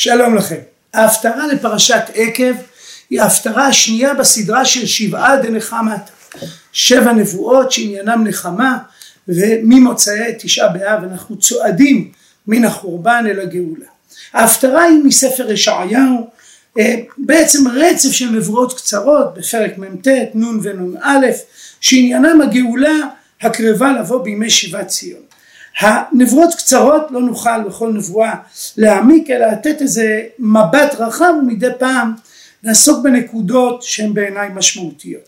שלום לכם. ההפטרה לפרשת עקב היא ההפטרה השנייה בסדרה של שבעה דנחמת. שבע נבואות שעניינם נחמה וממוצאי תשעה באב אנחנו צועדים מן החורבן אל הגאולה. ההפטרה היא מספר ישעיהו אה, בעצם רצף של נבואות קצרות בפרק מ"ט, נ' ונ"א שעניינם הגאולה הקרבה לבוא בימי שיבת ציון. הנבואות קצרות לא נוכל בכל נבואה להעמיק אלא לתת איזה מבט רחב ומדי פעם נעסוק בנקודות שהן בעיניי משמעותיות.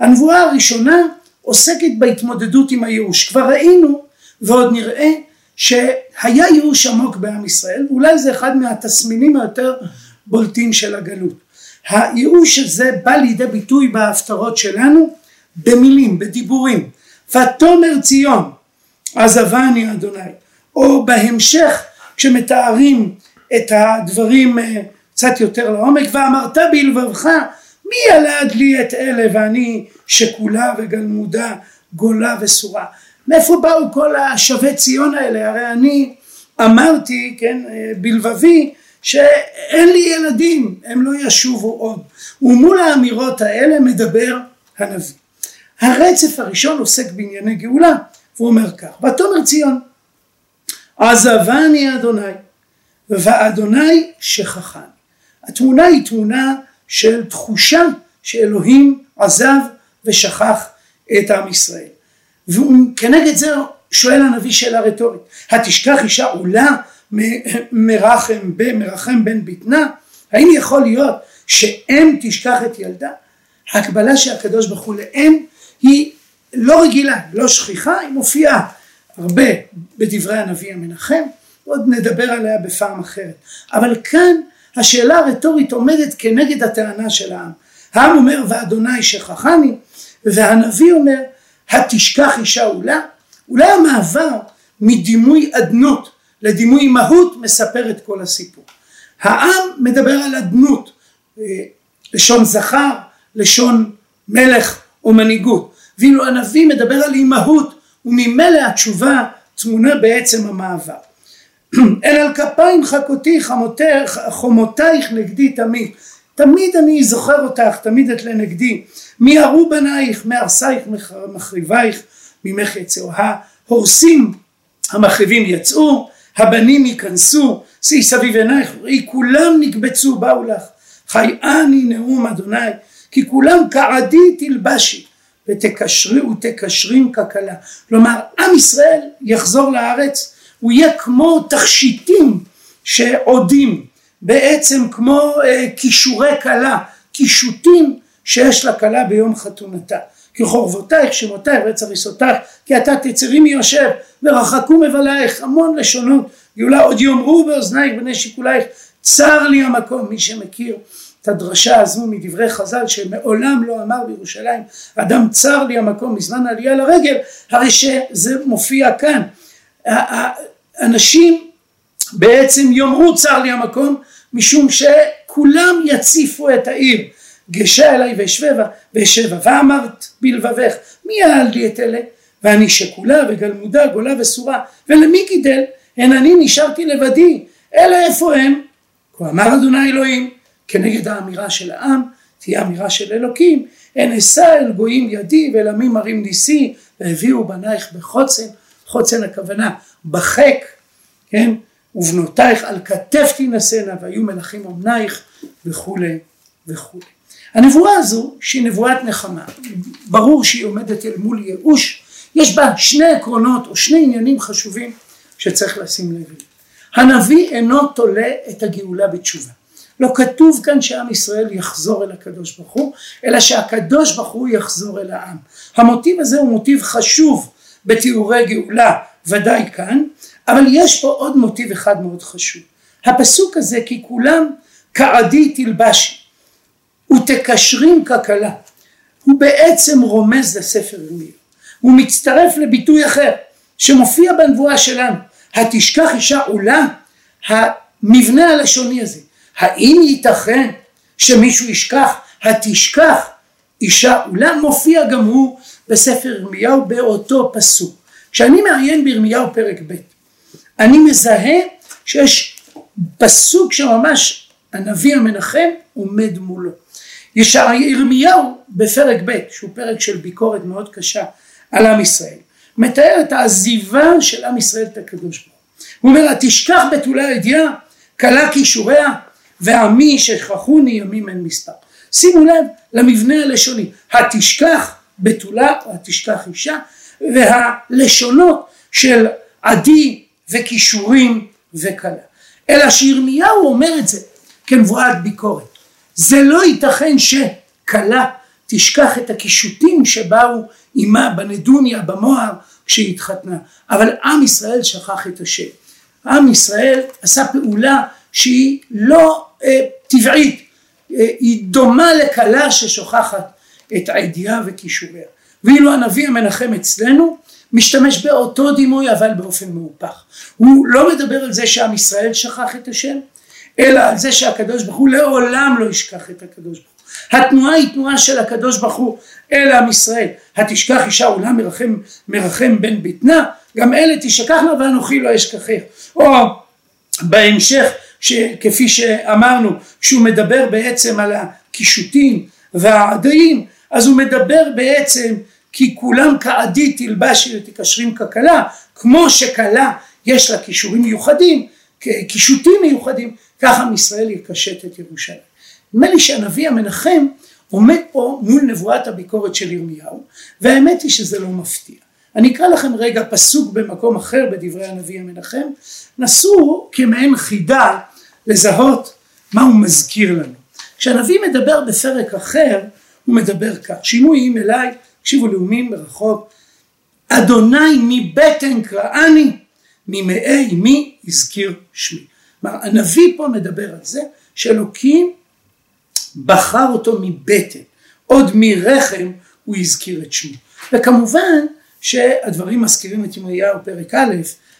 הנבואה הראשונה עוסקת בהתמודדות עם הייאוש כבר ראינו ועוד נראה שהיה ייאוש עמוק בעם ישראל ואולי זה אחד מהתסמינים היותר בולטים של הגלות. הייאוש הזה בא לידי ביטוי בהפטרות שלנו במילים, בדיבורים. ותאמר ציון עזבני אדוני. או בהמשך כשמתארים את הדברים אה, קצת יותר לעומק ואמרת בלבבך מי ילד לי את אלה ואני שכולה וגלמודה גולה וסורה? מאיפה באו כל השבי ציון האלה? הרי אני אמרתי כן אה, בלבבי שאין לי ילדים הם לא ישובו עוד. ומול האמירות האלה מדבר הנביא. הרצף הראשון עוסק בענייני גאולה והוא אומר כך ותאמר ציון עזבני אדוני ואדוני שכחני. התמונה היא תמונה של תחושה שאלוהים עזב ושכח את עם ישראל. וכנגד זה שואל הנביא שאלה רטורית התשכח אישה עולה מרחם, מרחם בן בטנה? האם יכול להיות שאם תשכח את ילדה? הקבלה של הקדוש ברוך הוא לאם היא לא רגילה, לא שכיחה, היא מופיעה הרבה בדברי הנביא המנחם, עוד נדבר עליה בפעם אחרת. אבל כאן השאלה הרטורית עומדת כנגד הטענה של העם. העם אומר ואדוני שכחני, והנביא אומר התשכח אישה עולה. אולי המעבר מדימוי אדנות לדימוי מהות מספר את כל הסיפור. העם מדבר על אדנות, אה, לשון זכר, לשון מלך או מנהיגות. ואילו הנביא מדבר על אימהות וממילא התשובה טמונה בעצם המעבר. אל על כפיים חכותי חומותייך נגדי תמיד. תמיד אני זוכר אותך תמיד את לנגדי. מי הרו בנייך מהרסייך מחריבייך ממך יצאו. ההורסים המחריבים יצאו הבנים ייכנסו. שאי סביב עינייך ראי כולם נקבצו באו לך. חייאני נאום אדוני כי כולם כעדי תלבשי ותקשרי ותקשרים ככלה. כלומר עם ישראל יחזור לארץ הוא יהיה כמו תכשיטים שעודים בעצם כמו אה, כישורי כלה קישוטים שיש לכלה ביום חתונתה כי חורבותייך שמותייך ועץ הריסותייך כי אתה תצרי מיושב ורחקו מבלייך המון לשונות גאולה עוד יאמרו באוזנייך בני שיקולייך צר לי המקום מי שמכיר את הדרשה הזו מדברי חז"ל שמעולם לא אמר בירושלים אדם צר לי המקום מזמן העלייה לרגל הרי שזה מופיע כאן. אנשים בעצם יאמרו צר לי המקום משום שכולם יציפו את העיר. גשה אליי ואשבבה ואשבה ואמרת בלבבך מי יעל לי את אלה? ואני שכולה וגלמודה גולה וסורה ולמי גידל? הן אני נשארתי לבדי אלה איפה הם? כה אמר אדוני אלוהים כנגד האמירה של העם תהיה אמירה של אלוקים הן אשא אל גויים ידי ואל עמים מרים ניסי והביאו בנייך בחוצן. חוצן הכוונה בחק כן? ובנותייך על כתף תינשאנה והיו מלכים אמנייך וכולי וכולי. הנבואה הזו שהיא נבואת נחמה ברור שהיא עומדת אל מול ייאוש. יש בה שני עקרונות או שני עניינים חשובים שצריך לשים לב הנביא אינו תולה את הגאולה בתשובה לא כתוב כאן שעם ישראל יחזור אל הקדוש ברוך הוא אלא שהקדוש ברוך הוא יחזור אל העם. המוטיב הזה הוא מוטיב חשוב בתיאורי גאולה ודאי כאן אבל יש פה עוד מוטיב אחד מאוד חשוב. הפסוק הזה כי כולם כעדי תלבשי ותקשרים ככלה הוא בעצם רומז לספר ירמיה. הוא מצטרף לביטוי אחר שמופיע בנבואה שלנו התשכח אישה עולה המבנה הלשוני הזה האם ייתכן שמישהו ישכח? התשכח אישה עולה מופיע גם הוא בספר ירמיהו באותו פסוק. כשאני מעיין בירמיהו פרק ב' אני מזהה שיש פסוק שממש הנביא המנחם עומד מולו. ירמיהו בפרק ב' שהוא פרק של ביקורת מאוד קשה על עם ישראל מתאר את העזיבה של עם ישראל את הקדוש ברוך הוא. אומר התשכח בתולי הידיעה כלה כישוריה ועמי שכחוני ימים אין מספר. שימו לב למבנה הלשוני. התשכח בתולה או התשכח אישה והלשונות של עדי וכישורים וכלה. אלא שירמיהו אומר את זה כנבואת ביקורת. זה לא ייתכן שכלה תשכח את הקישוטים שבאו עימה בנדוניה במוהר כשהיא התחתנה אבל עם ישראל שכח את השם. עם ישראל עשה פעולה שהיא לא טבעית. אה, היא דומה לכלה ששוכחת את הידיעה וכישוריה. ואילו הנביא המנחם אצלנו משתמש באותו דימוי אבל באופן מהופך. הוא לא מדבר על זה שעם ישראל שכח את השם אלא על זה שהקדוש ברוך הוא לעולם לא ישכח את הקדוש ברוך הוא. התנועה היא תנועה של הקדוש ברוך הוא אל עם ישראל. התשכח אישה עולם מרחם, מרחם בן בטנה גם אלה תשכחנה ואנוכי לא אשכחך. או בהמשך כפי שאמרנו שהוא מדבר בעצם על הקישוטים והעדיים אז הוא מדבר בעצם כי כולם כעדי תלבש ותקשרים ככלה כמו שכלה יש לה כישורים מיוחדים קישוטים מיוחדים ככה עם ישראל יקשט את ירושלים. נדמה לי שהנביא המנחם עומד פה מול נבואת הביקורת של ירמיהו והאמת היא שזה לא מפתיע. אני אקרא לכם רגע פסוק במקום אחר בדברי הנביא המנחם נסו כמעין חידה לזהות מה הוא מזכיר לנו. כשהנביא מדבר בפרק אחר הוא מדבר כך שימו אים אליי תקשיבו לאומים מרחוק אדוני מבטן קראני ממאי מי הזכיר שמי? כלומר הנביא פה מדבר על זה שאלוקים בחר אותו מבטן. עוד מרחם הוא הזכיר את שמו וכמובן שהדברים מזכירים את ירמיהו פרק א'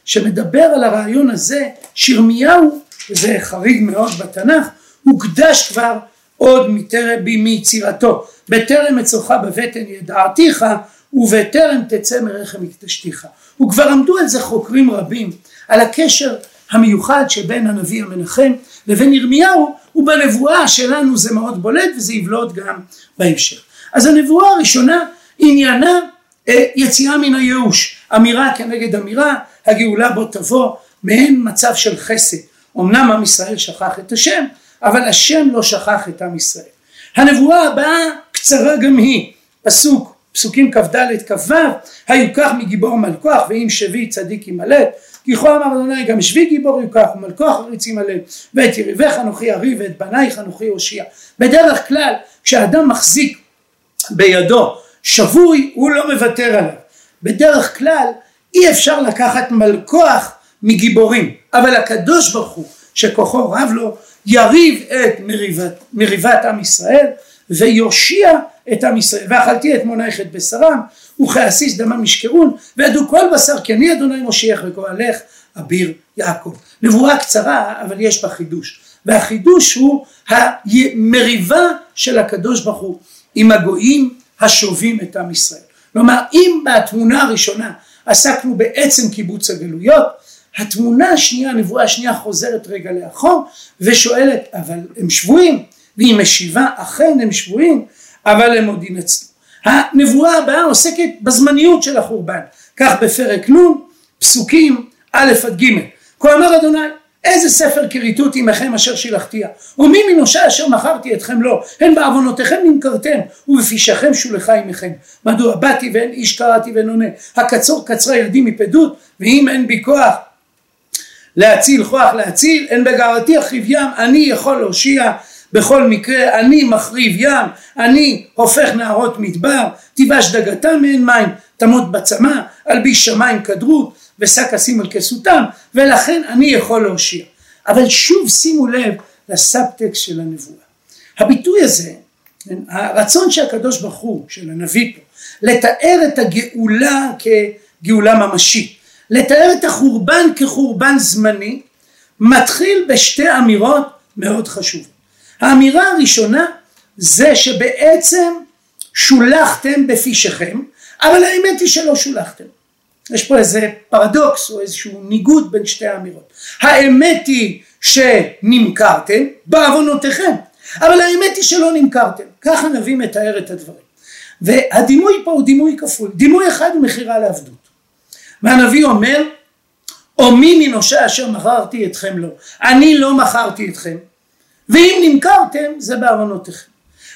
שמדבר על הרעיון הזה שירמיהו וזה חריג מאוד בתנ"ך הוקדש כבר עוד מטרם מיצירתו בטרם אצלך בבטן ידעתיך ובטרם תצא מרחם הקדשתיך וכבר עמדו על זה חוקרים רבים על הקשר המיוחד שבין הנביא המנחם לבין ירמיהו ובנבואה שלנו זה מאוד בולט וזה יבלוט גם בהמשך. אז הנבואה הראשונה עניינה אה, יציאה מן הייאוש, אמירה כנגד אמירה, הגאולה בו תבוא, מעין מצב של חסד. אמנם עם ישראל שכח את השם, אבל השם לא שכח את עם ישראל. הנבואה הבאה קצרה גם היא, פסוק, פסוקים כ"ד כ"ו, היו כך מגיבור מלכוח ואם שבי צדיק ימלט כי כה אמר אדוני גם שבי גיבור יוקח ומלכו חריץ ימלא. ואת יריבך אנוכי ארי ואת בנייך אנוכי הושיע. בדרך כלל כשאדם מחזיק בידו שבוי הוא לא מוותר עליו. בדרך כלל אי אפשר לקחת מלכוח מגיבורים אבל הקדוש ברוך הוא שכוחו רב לו יריב את מריבת, מריבת עם ישראל ויושיע את עם ישראל. ואכלתי את מונייך את בשרם וכעסיס דמם ישכרון וידעו כל בשר כי אני אדוני מושיעך וגואלך אביר יעקב. נבואה קצרה אבל יש בה חידוש. והחידוש הוא המריבה של הקדוש ברוך הוא עם הגויים השובים את עם ישראל. כלומר אם בתמונה הראשונה עסקנו בעצם קיבוץ הגלויות התמונה השנייה הנבואה השנייה חוזרת רגע לאחור ושואלת אבל הם שבויים? והיא משיבה אכן הם שבויים אבל הם עוד ינצלו. הנבואה הבאה עוסקת בזמניות של החורבן. כך בפרק נ' פסוקים א' עד ג' כה אמר אדוני איזה ספר כריתות עמכם אשר שילחתיה ומי מנושה אשר מכרתי אתכם לו? הן בעוונותיכם נמכרתם ובפישכם שולחה עמכם. מדוע באתי ואין איש קראתי ואין עונה? הקצור קצרה ידי מפדות ואם אין בי כוח להציל כוח להציל אין בגרתי אחיו ים אני יכול להושיע בכל מקרה אני מחריב ים, אני הופך נערות מדבר, תיבש דגתם מאין מים, תמות בצמא, אלביש שמיים כדרות ושק אשים על כסותם, ולכן אני יכול להושיע. אבל שוב שימו לב לסאבטקסט של הנבואה. הביטוי הזה, כן, הרצון שהקדוש ברוך הוא, של הנביא פה, לתאר את הגאולה כגאולה ממשית, לתאר את החורבן כחורבן זמני, מתחיל בשתי אמירות מאוד חשובות. האמירה הראשונה זה שבעצם שולחתם בפישכם אבל האמת היא שלא שולחתם יש פה איזה פרדוקס או איזשהו ניגוד בין שתי האמירות. האמת היא שנמכרתם בעוונותיכם, אבל האמת היא שלא נמכרתם. ככה הנביא מתאר את הדברים. והדימוי פה הוא דימוי כפול. דימוי אחד הוא מכירה לעבדות. והנביא אומר, או מי מנושע אשר מכרתי אתכם לא. אני לא מכרתי אתכם, ואם נמכרתם זה בעוונותיכם.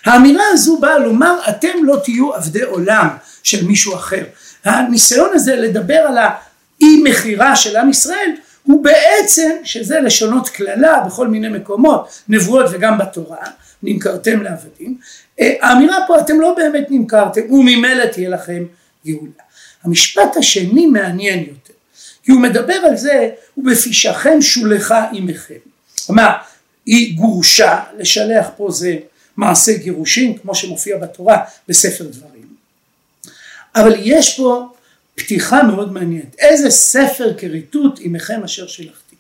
האמירה הזו באה לומר אתם לא תהיו עבדי עולם של מישהו אחר. הניסיון הזה לדבר על האי מכירה של עם ישראל הוא בעצם, שזה לשונות קללה בכל מיני מקומות, נבואות וגם בתורה, נמכרתם לעבדים, אה, האמירה פה אתם לא באמת נמכרתם וממילא תהיה לכם גאולה. המשפט השני מעניין יותר, כי הוא מדבר על זה ובפישכם שולחה עמכם. כלומר, היא גורשה, לשלח פה זה מעשה גירושין כמו שמופיע בתורה בספר דברים. אבל יש פה פתיחה מאוד מעניינת. איזה ספר כריתות עמכם אשר שילחתי.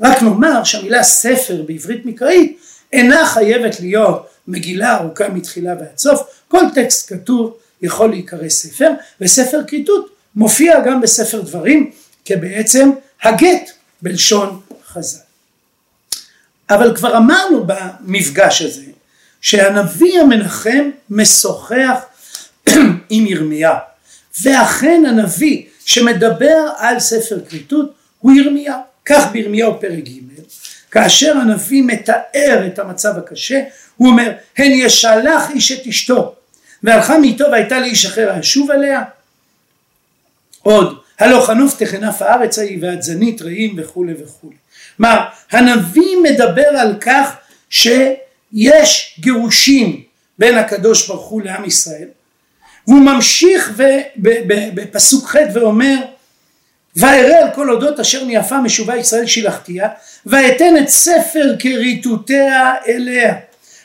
רק נאמר שהמילה ספר בעברית מקראית אינה חייבת להיות מגילה ארוכה מתחילה ועד סוף. כל טקסט כתוב יכול להיקרא ספר, וספר כריתות מופיע גם בספר דברים כבעצם הגט בלשון חז"ל. אבל כבר אמרנו במפגש הזה שהנביא המנחם משוחח עם ירמיה ואכן הנביא שמדבר על ספר כריתות הוא ירמיה כך בירמיהו פרק ג' כאשר הנביא מתאר את המצב הקשה הוא אומר הן ישלח איש את אשתו והלכה מאיתו והייתה לאיש אחר הישוב עליה עוד הלא חנוף תכנף הארץ ההיא ואת זנית רעים וכולי וכולי מה הנביא מדבר על כך שיש גירושים בין הקדוש ברוך הוא לעם ישראל והוא ממשיך בפסוק ח' ואומר ואראה על כל אודות אשר ניאפה משובה ישראל שילחתיה ואתן את ספר כריתותיה אליה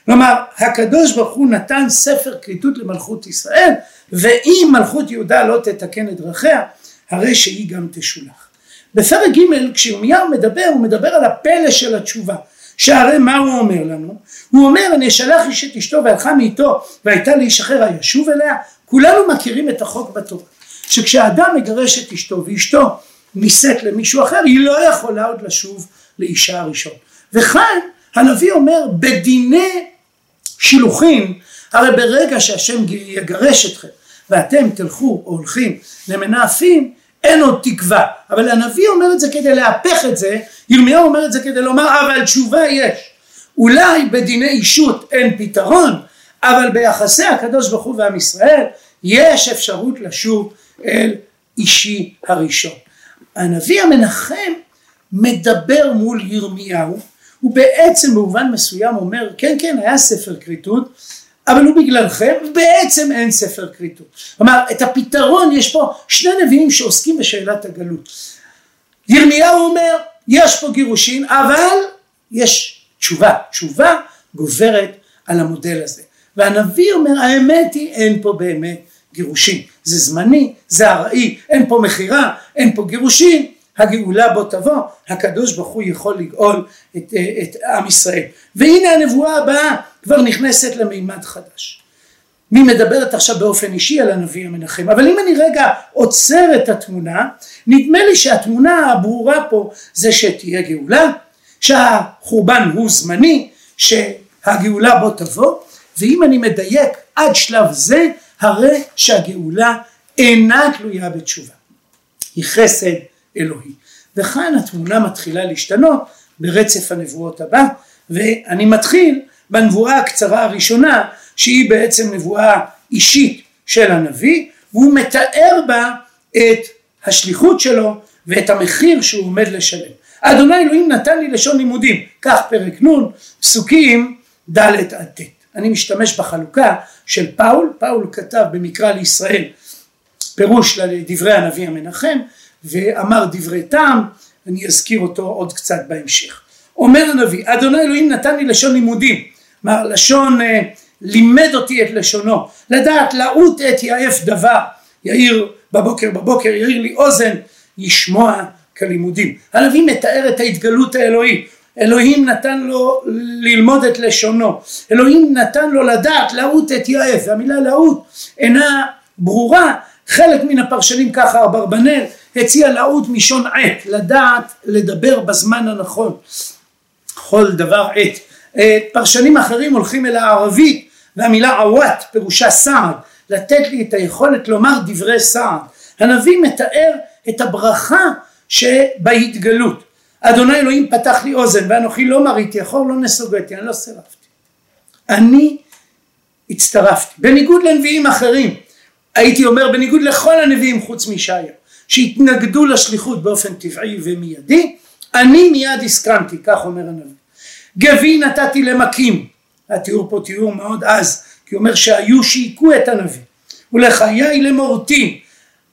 כלומר הקדוש ברוך הוא נתן ספר כריתות למלכות ישראל ואם מלכות יהודה לא תתקן את דרכיה הרי שהיא גם תשולח. בפרק ג' כשירמיהו מדבר הוא מדבר על הפלא של התשובה. שהרי מה הוא אומר לנו? הוא אומר אני אשלח איש את אשתו והלכה מאיתו והייתה לאיש אחר הישוב אליה. כולנו מכירים את החוק בתורה שכשאדם מגרש את אשתו ואשתו נישאת למישהו אחר היא לא יכולה עוד לשוב לאישה הראשון. וכאן הנביא אומר בדיני שילוחים הרי ברגע שהשם יגרש אתכם ואתם תלכו או הולכים למנאפים אין עוד תקווה אבל הנביא אומר את זה כדי להפך את זה ירמיהו אומר את זה כדי לומר אבל תשובה יש אולי בדיני אישות אין פתרון אבל ביחסי הקדוש ברוך הוא ועם ישראל יש אפשרות לשוב אל אישי הראשון. הנביא המנחם מדבר מול ירמיהו הוא בעצם במובן מסוים אומר כן כן היה ספר כריתות אבל הוא בגללכם בעצם אין ספר כריתות. כלומר את הפתרון יש פה שני נביאים שעוסקים בשאלת הגלות. ירמיהו אומר יש פה גירושין אבל יש תשובה, תשובה גוברת על המודל הזה. והנביא אומר האמת היא אין פה באמת גירושין, זה זמני, זה ארעי, אין פה מכירה, אין פה גירושין, הגאולה בוא תבוא, הקדוש ברוך הוא יכול לגאול את, את עם ישראל. והנה הנבואה הבאה כבר נכנסת למימד חדש. מי מדברת עכשיו באופן אישי על הנביא המנחם, אבל אם אני רגע עוצר את התמונה, נדמה לי שהתמונה הברורה פה זה שתהיה גאולה, שהחורבן הוא זמני, שהגאולה בוא תבוא, ואם אני מדייק עד שלב זה, הרי שהגאולה אינה תלויה בתשובה, היא חסד אלוהי. וכאן התמונה מתחילה להשתנות ברצף הנבואות הבא, ואני מתחיל בנבואה הקצרה הראשונה, שהיא בעצם נבואה אישית של הנביא, והוא מתאר בה את השליחות שלו ואת המחיר שהוא עומד לשלם. אדוני אלוהים נתן לי לשון לימודים, כך פרק נ', פסוקים ד' עד ט'. אני משתמש בחלוקה של פאול, פאול כתב במקרא לישראל פירוש לדברי הנביא המנחם ואמר דברי טעם, אני אזכיר אותו עוד קצת בהמשך. אומר הנביא, אדוני אלוהים נתן לי לשון לימודים, כלומר לשון אה, לימד אותי את לשונו, לדעת לעוט את יעף דבר, יאיר בבוקר בבוקר, יאיר לי אוזן, לשמוע כלימודים. הנביא מתאר את ההתגלות האלוהית, אלוהים נתן לו ללמוד את לשונו, אלוהים נתן לו לדעת להוט את יעף, והמילה להוט אינה ברורה, חלק מן הפרשנים ככה אברבנאל הציע לעוד משון עת לדעת לדבר בזמן הנכון. כל דבר עת פרשנים אחרים הולכים אל הערבית והמילה עוואט פירושה סעד לתת לי את היכולת לומר דברי סעד. הנביא מתאר את הברכה שבהתגלות. אדוני אלוהים פתח לי אוזן ואנוכי לא מראיתי אחור לא נסוגתי אני לא סירבתי. אני הצטרפתי. בניגוד לנביאים אחרים הייתי אומר בניגוד לכל הנביאים חוץ מישעיה שהתנגדו לשליחות באופן טבעי ומיידי אני מיד הסכמתי כך אומר הנביא. גבי נתתי למכים. התיאור פה תיאור מאוד עז כי הוא אומר שהיו שהיכו את הנביא ולחיי למורתי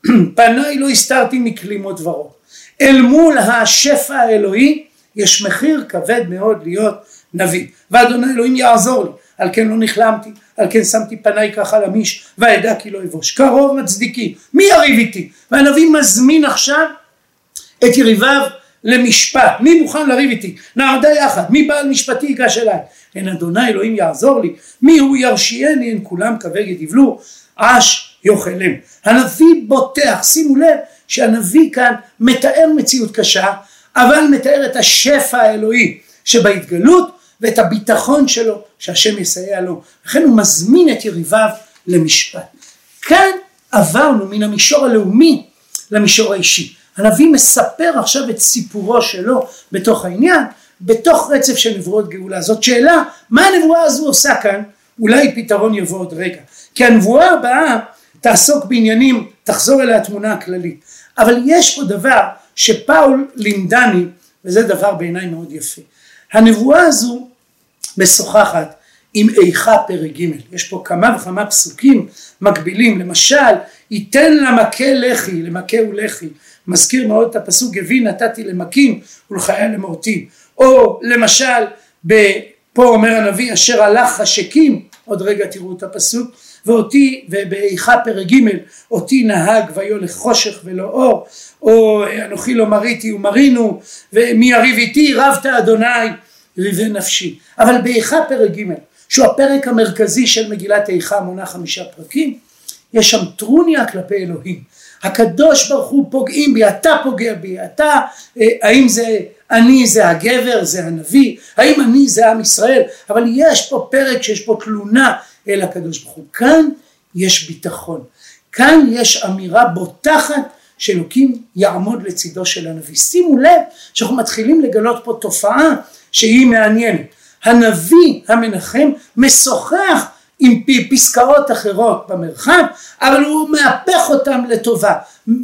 פניי לא הסתרתי מכלימות דברו אל מול השפע האלוהי יש מחיר כבד מאוד להיות נביא. ואדוני אלוהים יעזור לי על כן לא נכלמתי על כן שמתי פניי ככה למיש ואדע כי לא אבוש. קרוב מצדיקי מי יריב איתי? והנביא מזמין עכשיו את יריביו למשפט. מי מוכן לריב איתי? נעדה יחד. מי בעל משפטי ייגש אליי? אין אדוני אלוהים יעזור לי. מי הוא ירשיעני? אין כולם כבגד יבלו עש יאכלם. הנביא בוטח. שימו לב שהנביא כאן מתאר מציאות קשה אבל מתאר את השפע האלוהי שבהתגלות ואת הביטחון שלו שהשם יסייע לו. לכן הוא מזמין את יריביו למשפט. כאן עברנו מן המישור הלאומי למישור האישי. הנביא מספר עכשיו את סיפורו שלו בתוך העניין בתוך רצף של נבואות גאולה. זאת שאלה מה הנבואה הזו עושה כאן? אולי פתרון יבוא עוד רגע. כי הנבואה הבאה תעסוק בעניינים תחזור אליה התמונה הכללית. אבל יש פה דבר שפאול לימדני וזה דבר בעיניי מאוד יפה. הנבואה הזו משוחחת עם איכה פרק ג' יש פה כמה וכמה פסוקים מקבילים. למשל ייתן למכה לחי למכה ולחי מזכיר מאוד את הפסוק גבי נתתי למכים ולחיה למורטים או למשל פה אומר הנביא אשר הלך חשקים עוד רגע תראו את הפסוק ואותי ובאיכה פרק ג' אותי נהג ויולך חושך ולא אור או אנוכי לא מריתי ומרינו ומי יריב איתי רבת אדוני ריבי נפשי. אבל באיכה פרק ג' שהוא הפרק המרכזי של מגילת איכה מונה חמישה פרקים יש שם טרוניה כלפי אלוהים. הקדוש ברוך הוא פוגעים בי אתה פוגע בי אתה אה, האם זה אני זה הגבר זה הנביא האם אני זה עם ישראל? אבל יש פה פרק שיש פה תלונה אל הקדוש ברוך הוא. כאן יש ביטחון. כאן יש אמירה בוטחת שאלוקים יעמוד לצידו של הנביא. שימו לב שאנחנו מתחילים לגלות פה תופעה שהיא מעניינת. הנביא המנחם משוחח עם פסקאות אחרות במרחב אבל הוא מהפך אותם לטובה.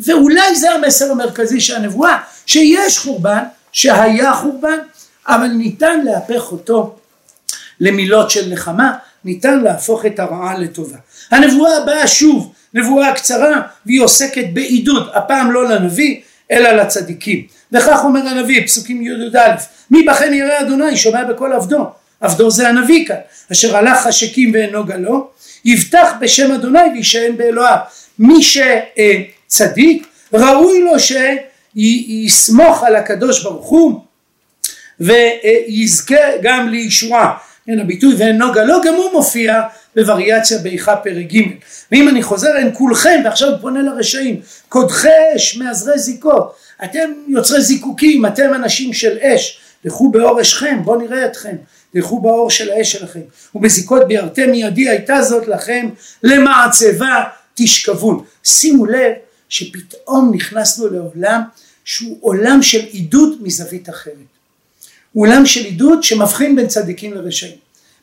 ואולי זה המסר המרכזי של הנבואה שיש חורבן שהיה חורבן אבל ניתן להפך אותו למילות של נחמה ניתן להפוך את הרעה לטובה. הנבואה הבאה שוב נבואה קצרה והיא עוסקת בעידוד הפעם לא לנביא אלא לצדיקים. וכך אומר הנביא פסוקים י"א מי בכן ירא אדוני שומע בקול עבדו. עבדו זה הנביא כאן. אשר הלך חשקים ואינו גלו יבטח בשם אדוני וישען באלוהיו. מי שצדיק ראוי לו שיסמוך על הקדוש ברוך הוא ויזכה גם לישועה כן הביטוי ואינו גלו גם הוא מופיע בווריאציה באיכה פרק ג' ואם אני חוזר אין כולכם ועכשיו פונה לרשעים קודחי אש מעזרי זיקות אתם יוצרי זיקוקים אתם אנשים של אש. לכו באור אשכם בואו נראה אתכם. לכו באור של האש שלכם. ובזיקות בירתם מידי הייתה זאת לכם למעצבה תשכבון שימו לב שפתאום נכנסנו לעולם שהוא עולם של עידוד מזווית אחרת. עולם של עידוד שמבחין בין צדיקים לרשעים.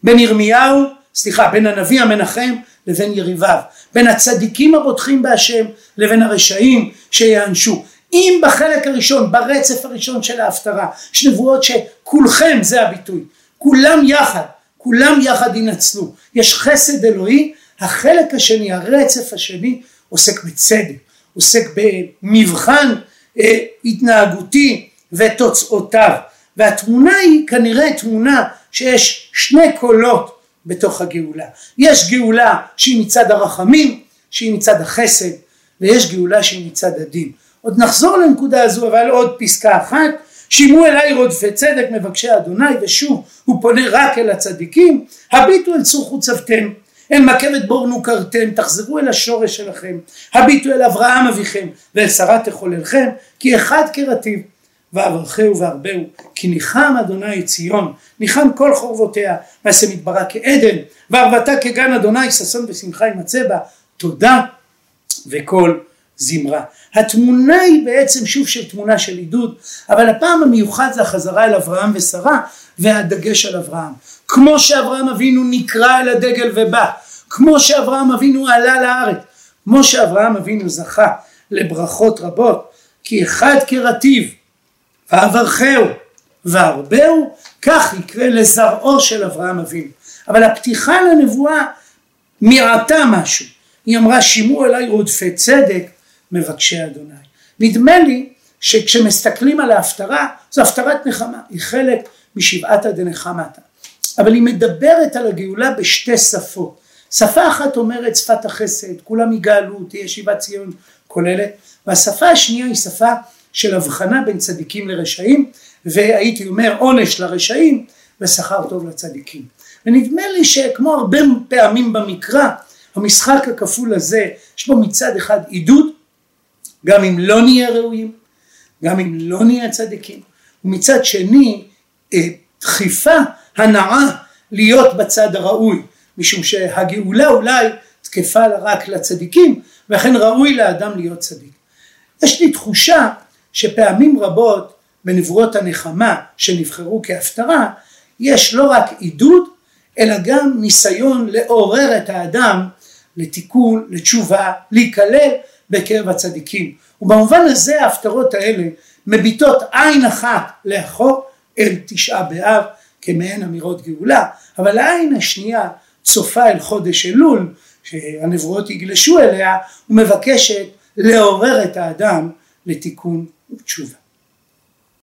בין ירמיהו סליחה בין הנביא המנחם לבין יריביו בין הצדיקים הבוטחים בהשם לבין הרשעים שיענשו. אם בחלק הראשון ברצף הראשון של ההפטרה יש נבואות שכולכם זה הביטוי כולם יחד כולם יחד ינצלו. יש חסד אלוהי החלק השני הרצף השני עוסק בצדק עוסק במבחן אה, התנהגותי ותוצאותיו. והתמונה היא כנראה תמונה שיש שני קולות בתוך הגאולה. יש גאולה שהיא מצד הרחמים שהיא מצד החסד ויש גאולה שהיא מצד הדין. עוד נחזור לנקודה הזו אבל עוד פסקה אחת. שימו אליי רודפי צדק מבקשי אדוני ושוב הוא פונה רק אל הצדיקים. הביטו אל צור חוצבתם אל מכבת בור נוכרתם תחזרו אל השורש שלכם. הביטו אל אברהם אביכם ואל שרה תחוללכם כי אחד כרטיב ואברכהו והרבהו כי ניחם אדוני ציון ניחם כל חורבותיה ועשה מדברה כעדן וערבתה כגן אדוני ששון ושמחה ימצא בה תודה וכל זמרה. התמונה היא בעצם שוב של תמונה של עידוד אבל הפעם המיוחד זה החזרה אל אברהם ושרה והדגש על אברהם כמו שאברהם אבינו נקרא אל הדגל ובא כמו שאברהם אבינו עלה לארץ כמו שאברהם אבינו זכה לברכות רבות כי אחד כרטיב ואברכהו והרבהו כך יקרה לזרעו של אברהם אבינו. אבל הפתיחה לנבואה מיעטה משהו. היא אמרה שימו אליי רודפי צדק מבקשי אדוני. נדמה לי שכשמסתכלים על ההפטרה זו הפטרת נחמה היא חלק משבעת הדנחמתה אבל היא מדברת על הגאולה בשתי שפות. שפה אחת אומרת שפת החסד כולם יגאלו תהיה שיבת ציון כוללת והשפה השנייה היא שפה של הבחנה בין צדיקים לרשעים והייתי אומר עונש לרשעים ושכר טוב לצדיקים ונדמה לי שכמו הרבה פעמים במקרא המשחק הכפול הזה יש בו מצד אחד עידוד גם אם לא נהיה ראויים גם אם לא נהיה צדיקים ומצד שני אה, דחיפה הנאה להיות בצד הראוי משום שהגאולה אולי תקפה רק לצדיקים ולכן ראוי לאדם להיות צדיק. יש לי תחושה שפעמים רבות בנבואות הנחמה שנבחרו כהפטרה יש לא רק עידוד אלא גם ניסיון לעורר את האדם לתיקון, לתשובה, להיכלל בקרב הצדיקים. ובמובן הזה ההפטרות האלה מביטות עין אחת לאחור אל תשעה באב כמעין אמירות גאולה, אבל העין השנייה צופה אל חודש אלול שהנבואות יגלשו אליה ומבקשת לעורר את האדם לתיקון chuva.